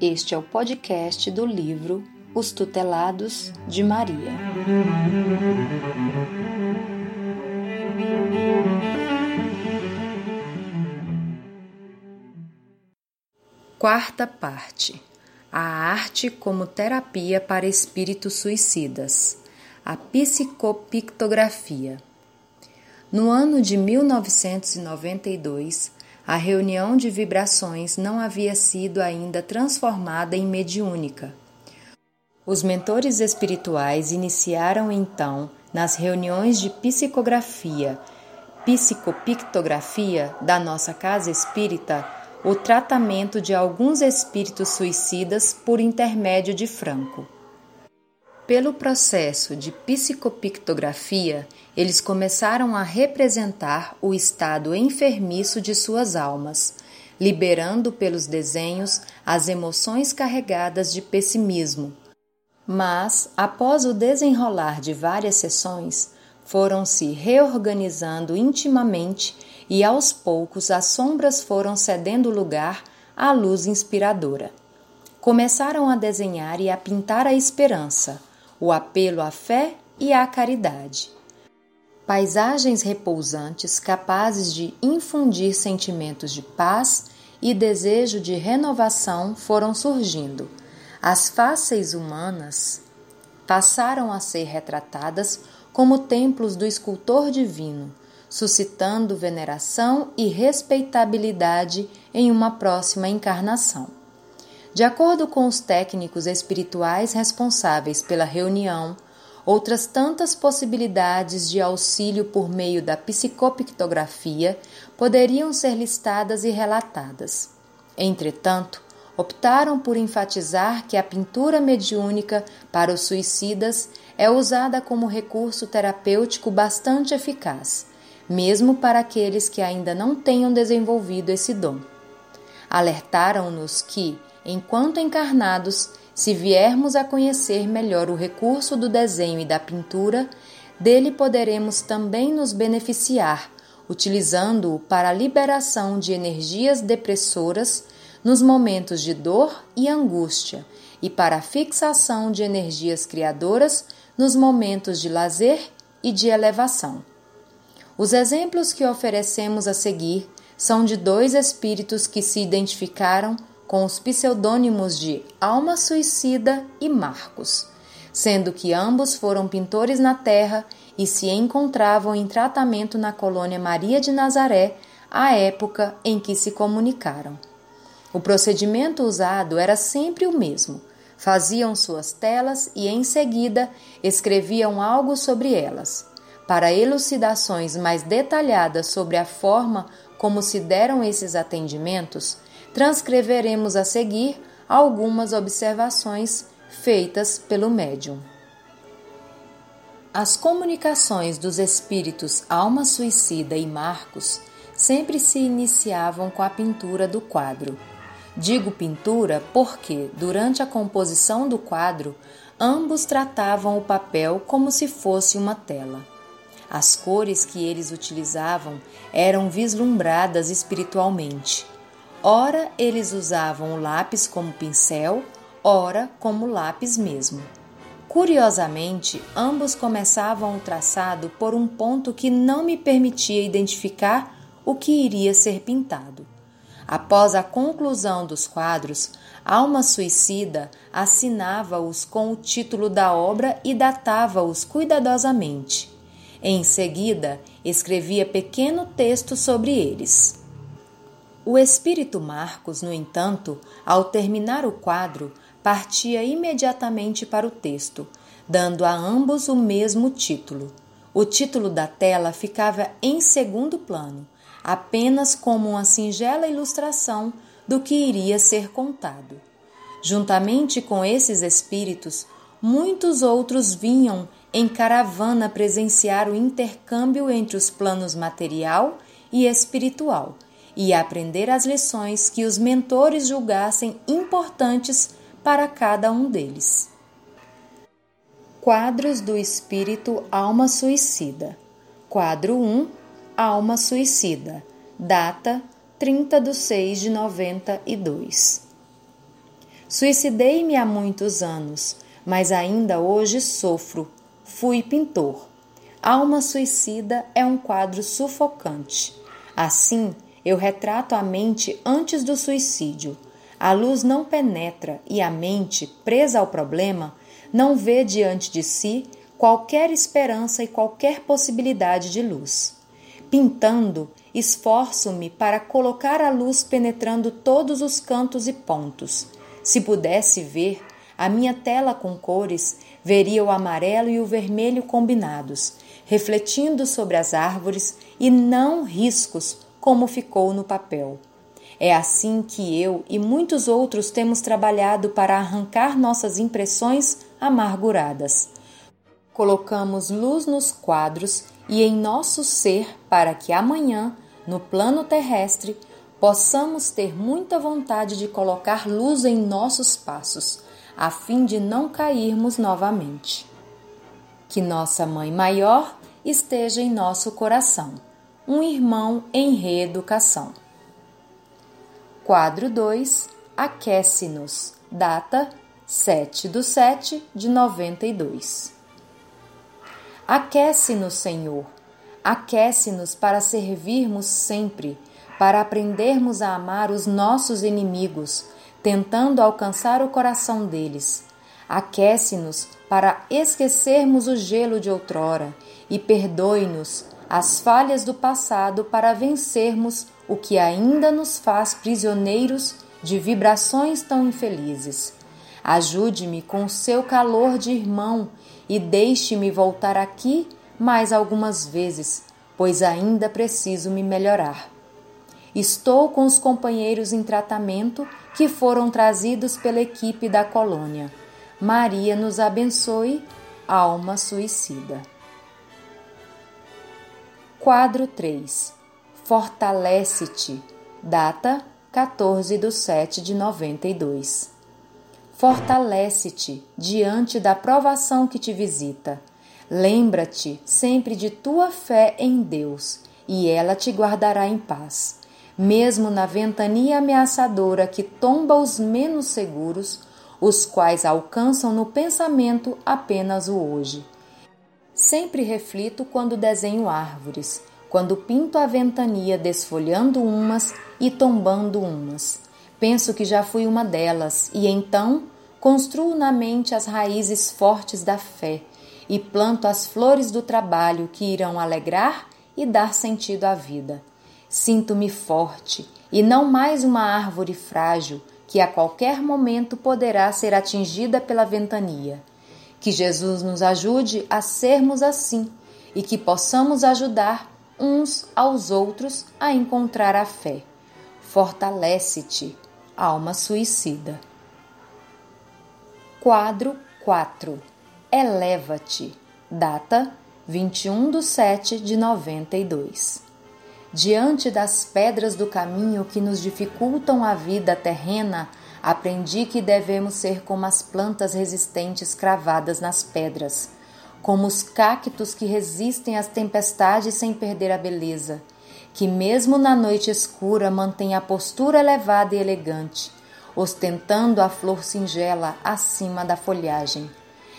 Este é o podcast do livro Os Tutelados de Maria. Quarta parte: A arte como terapia para espíritos suicidas. A psicopictografia. No ano de 1992, a reunião de vibrações não havia sido ainda transformada em mediúnica. Os mentores espirituais iniciaram então, nas reuniões de psicografia, psicopictografia da nossa casa espírita, o tratamento de alguns espíritos suicidas por intermédio de Franco. Pelo processo de psicopictografia, eles começaram a representar o estado enfermiço de suas almas, liberando pelos desenhos as emoções carregadas de pessimismo. Mas, após o desenrolar de várias sessões, foram se reorganizando intimamente e aos poucos as sombras foram cedendo lugar à luz inspiradora. Começaram a desenhar e a pintar a esperança o apelo à fé e à caridade. Paisagens repousantes capazes de infundir sentimentos de paz e desejo de renovação foram surgindo. As fáceis humanas passaram a ser retratadas como templos do escultor divino, suscitando veneração e respeitabilidade em uma próxima encarnação. De acordo com os técnicos espirituais responsáveis pela reunião, outras tantas possibilidades de auxílio por meio da psicopictografia poderiam ser listadas e relatadas. Entretanto, optaram por enfatizar que a pintura mediúnica para os suicidas é usada como recurso terapêutico bastante eficaz, mesmo para aqueles que ainda não tenham desenvolvido esse dom. Alertaram-nos que, enquanto encarnados, se viermos a conhecer melhor o recurso do desenho e da pintura, dele poderemos também nos beneficiar, utilizando-o para a liberação de energias depressoras nos momentos de dor e angústia e para a fixação de energias criadoras nos momentos de lazer e de elevação. Os exemplos que oferecemos a seguir são de dois espíritos que se identificaram com os pseudônimos de Alma Suicida e Marcos, sendo que ambos foram pintores na terra e se encontravam em tratamento na colônia Maria de Nazaré à época em que se comunicaram. O procedimento usado era sempre o mesmo. Faziam suas telas e, em seguida, escreviam algo sobre elas. Para elucidações mais detalhadas sobre a forma como se deram esses atendimentos, transcreveremos a seguir algumas observações feitas pelo médium. As comunicações dos espíritos Alma Suicida e Marcos sempre se iniciavam com a pintura do quadro. Digo pintura porque, durante a composição do quadro, ambos tratavam o papel como se fosse uma tela. As cores que eles utilizavam eram vislumbradas espiritualmente Ora eles usavam o lápis como pincel, ora como lápis mesmo. Curiosamente, ambos começavam o traçado por um ponto que não me permitia identificar o que iria ser pintado. Após a conclusão dos quadros, Alma Suicida assinava-os com o título da obra e datava-os cuidadosamente. Em seguida, escrevia pequeno texto sobre eles. O espírito Marcos, no entanto, ao terminar o quadro, partia imediatamente para o texto, dando a ambos o mesmo título. O título da tela ficava em segundo plano, apenas como uma singela ilustração do que iria ser contado. Juntamente com esses espíritos, muitos outros vinham em caravana presenciar o intercâmbio entre os planos material e espiritual e aprender as lições que os mentores julgassem importantes para cada um deles. Quadros do Espírito Alma Suicida. Quadro 1 Alma Suicida. Data 30 de 6 de 92. Suicidei-me há muitos anos, mas ainda hoje sofro. Fui pintor. Alma Suicida é um quadro sufocante. Assim, eu retrato a mente antes do suicídio. A luz não penetra e a mente, presa ao problema, não vê diante de si qualquer esperança e qualquer possibilidade de luz. Pintando, esforço-me para colocar a luz penetrando todos os cantos e pontos. Se pudesse ver, a minha tela com cores veria o amarelo e o vermelho combinados, refletindo sobre as árvores e não riscos como ficou no papel. É assim que eu e muitos outros temos trabalhado para arrancar nossas impressões amarguradas. Colocamos luz nos quadros e em nosso ser para que amanhã, no plano terrestre, possamos ter muita vontade de colocar luz em nossos passos, a fim de não cairmos novamente. Que nossa Mãe Maior esteja em nosso coração. Um irmão em reeducação. Quadro 2 Aquece-nos. Data 7 do 7 de 92. Aquece-nos, Senhor. Aquece-nos para servirmos sempre, para aprendermos a amar os nossos inimigos, tentando alcançar o coração deles. Aquece-nos para esquecermos o gelo de outrora e perdoe-nos as falhas do passado para vencermos o que ainda nos faz prisioneiros de vibrações tão infelizes. Ajude-me com o seu calor de irmão e deixe-me voltar aqui mais algumas vezes, pois ainda preciso me melhorar. Estou com os companheiros em tratamento que foram trazidos pela equipe da colônia. Maria nos abençoe, alma suicida. Quadro 3 Fortalece-te. Data 14 de 7 de 92. Fortalece-te diante da provação que te visita. Lembra-te sempre de tua fé em Deus, e ela te guardará em paz. Mesmo na ventania ameaçadora que tomba os menos seguros, os quais alcançam no pensamento apenas o hoje. Sempre reflito quando desenho árvores, quando pinto a ventania desfolhando umas e tombando umas. Penso que já fui uma delas e então construo na mente as raízes fortes da fé e planto as flores do trabalho que irão alegrar e dar sentido à vida. Sinto-me forte e não mais uma árvore frágil que a qualquer momento poderá ser atingida pela ventania. Que Jesus nos ajude a sermos assim e que possamos ajudar uns aos outros a encontrar a fé. Fortalece-te, alma suicida. Quadro 4 Eleva-te. Data 21 de 7 de 92. Diante das pedras do caminho que nos dificultam a vida terrena, aprendi que devemos ser como as plantas resistentes cravadas nas pedras como os cactos que resistem às tempestades sem perder a beleza, que mesmo na noite escura mantém a postura elevada e elegante, ostentando a flor singela acima da folhagem.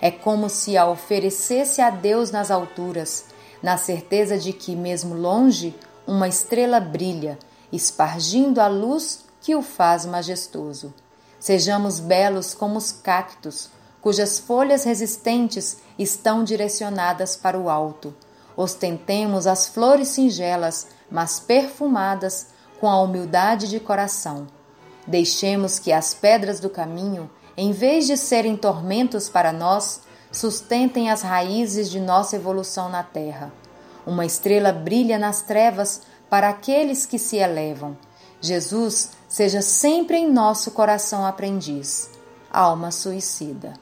É como se a oferecesse a Deus nas alturas, na certeza de que, mesmo longe, uma estrela brilha, espargindo a luz que o faz majestoso. Sejamos belos como os cactos, cujas folhas resistentes estão direcionadas para o alto. Ostentemos as flores singelas, mas perfumadas, com a humildade de coração. Deixemos que as pedras do caminho, em vez de serem tormentos para nós, sustentem as raízes de nossa evolução na terra. Uma estrela brilha nas trevas para aqueles que se elevam. Jesus seja sempre em nosso coração aprendiz. Alma suicida.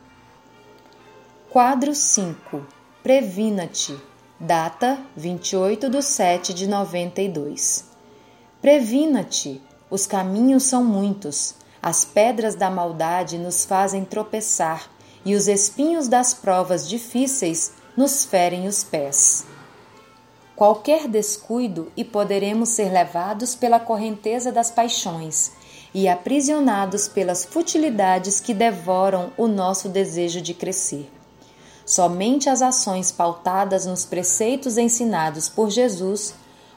Quadro 5 Previna-te. Data 28 de 7 de 92. Previna-te. Os caminhos são muitos. As pedras da maldade nos fazem tropeçar e os espinhos das provas difíceis nos ferem os pés. Qualquer descuido e poderemos ser levados pela correnteza das paixões, e aprisionados pelas futilidades que devoram o nosso desejo de crescer. Somente as ações pautadas nos preceitos ensinados por Jesus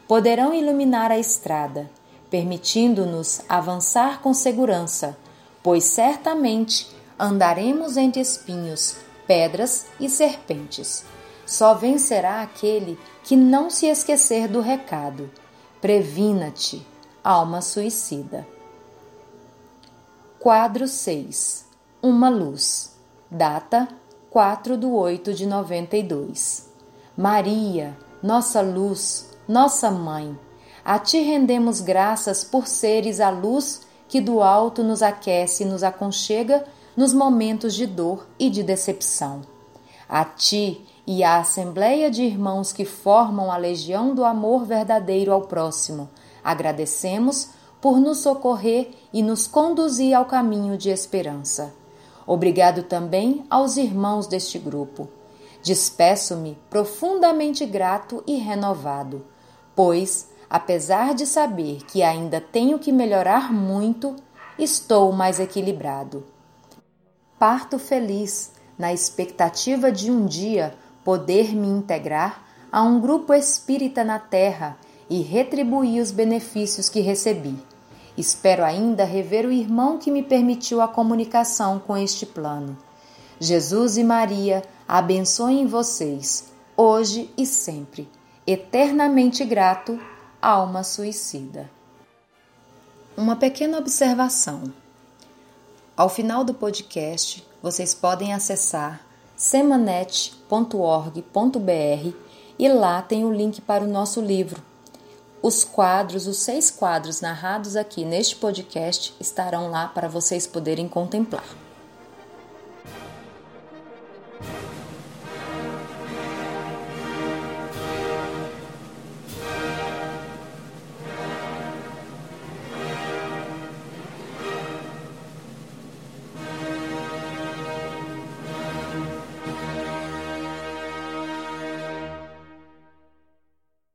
poderão iluminar a estrada, permitindo-nos avançar com segurança, pois certamente andaremos entre espinhos, pedras e serpentes. Só vencerá aquele que não se esquecer do recado. Previna-te, alma suicida. Quadro 6 Uma luz. Data 4 de 8 de 92. Maria, nossa luz, nossa mãe, a ti rendemos graças por seres a luz que do alto nos aquece e nos aconchega nos momentos de dor e de decepção. A ti e à assembleia de irmãos que formam a legião do amor verdadeiro ao próximo, agradecemos por nos socorrer e nos conduzir ao caminho de esperança. Obrigado também aos irmãos deste grupo. Despeço-me profundamente grato e renovado, pois, apesar de saber que ainda tenho que melhorar muito, estou mais equilibrado. Parto feliz, na expectativa de um dia poder me integrar a um grupo espírita na Terra e retribuir os benefícios que recebi. Espero ainda rever o irmão que me permitiu a comunicação com este plano. Jesus e Maria abençoem vocês, hoje e sempre. Eternamente grato, alma suicida. Uma pequena observação. Ao final do podcast, vocês podem acessar semanet.org.br e lá tem o link para o nosso livro os quadros, os seis quadros narrados aqui neste podcast estarão lá para vocês poderem contemplar.